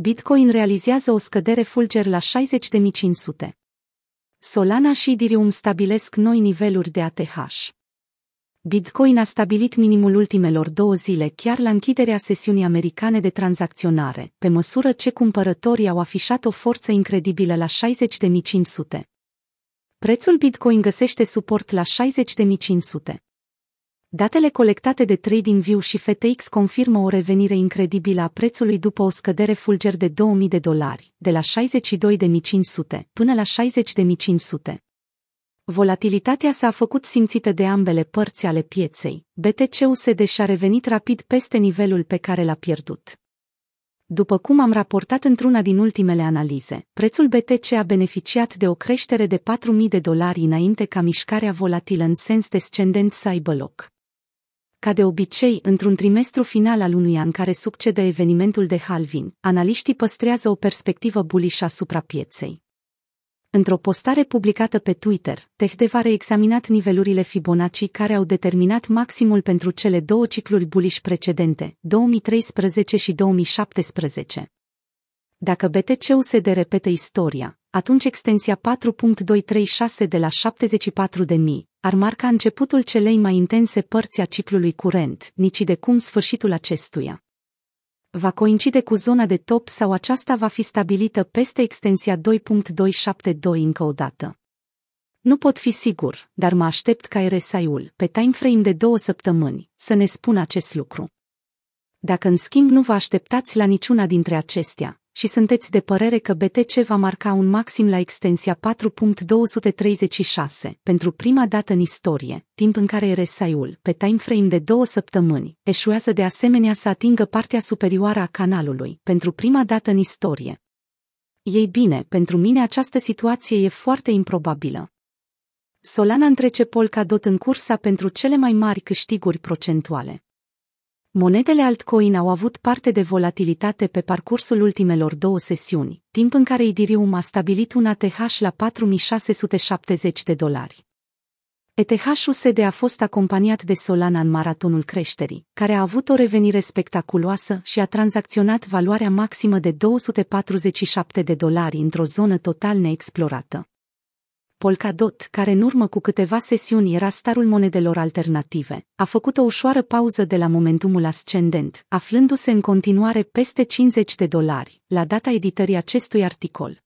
Bitcoin realizează o scădere fulger la 60.500. Solana și Ethereum stabilesc noi niveluri de ATH. Bitcoin a stabilit minimul ultimelor două zile chiar la închiderea sesiunii americane de tranzacționare, pe măsură ce cumpărătorii au afișat o forță incredibilă la 60.500. Prețul Bitcoin găsește suport la 60.500. Datele colectate de TradingView și FTX confirmă o revenire incredibilă a prețului după o scădere fulger de 2000 de dolari, de la 62.500 până la 60.500. Volatilitatea s-a făcut simțită de ambele părți ale pieței. BTC-USD și-a revenit rapid peste nivelul pe care l-a pierdut. După cum am raportat într-una din ultimele analize, prețul BTC a beneficiat de o creștere de 4.000 de dolari înainte ca mișcarea volatilă în sens descendent să aibă loc. Ca de obicei, într-un trimestru final al unui an care succede evenimentul de halvin, analiștii păstrează o perspectivă bullish asupra pieței. Într-o postare publicată pe Twitter, TechDev a reexaminat nivelurile Fibonacci care au determinat maximul pentru cele două cicluri bullish precedente, 2013 și 2017. Dacă BTC-USD repetă istoria, atunci extensia 4.236 de la 74.000 ar marca începutul celei mai intense părți a ciclului curent, nici de cum sfârșitul acestuia. Va coincide cu zona de top sau aceasta va fi stabilită peste extensia 2.272 încă o dată. Nu pot fi sigur, dar mă aștept ca RSI-ul, pe timeframe de două săptămâni, să ne spună acest lucru. Dacă în schimb nu vă așteptați la niciuna dintre acestea, și sunteți de părere că BTC va marca un maxim la extensia 4.236 pentru prima dată în istorie, timp în care RSI-ul, pe timeframe de două săptămâni, eșuează de asemenea să atingă partea superioară a canalului, pentru prima dată în istorie. Ei bine, pentru mine această situație e foarte improbabilă. Solana întrece Polkadot în cursa pentru cele mai mari câștiguri procentuale. Monedele altcoin au avut parte de volatilitate pe parcursul ultimelor două sesiuni, timp în care Ethereum a stabilit un ATH la 4670 de dolari. ETH-USD a fost acompaniat de Solana în maratonul creșterii, care a avut o revenire spectaculoasă și a tranzacționat valoarea maximă de 247 de dolari într-o zonă total neexplorată. Polkadot, care în urmă cu câteva sesiuni era starul monedelor alternative, a făcut o ușoară pauză de la momentumul ascendent, aflându-se în continuare peste 50 de dolari, la data editării acestui articol.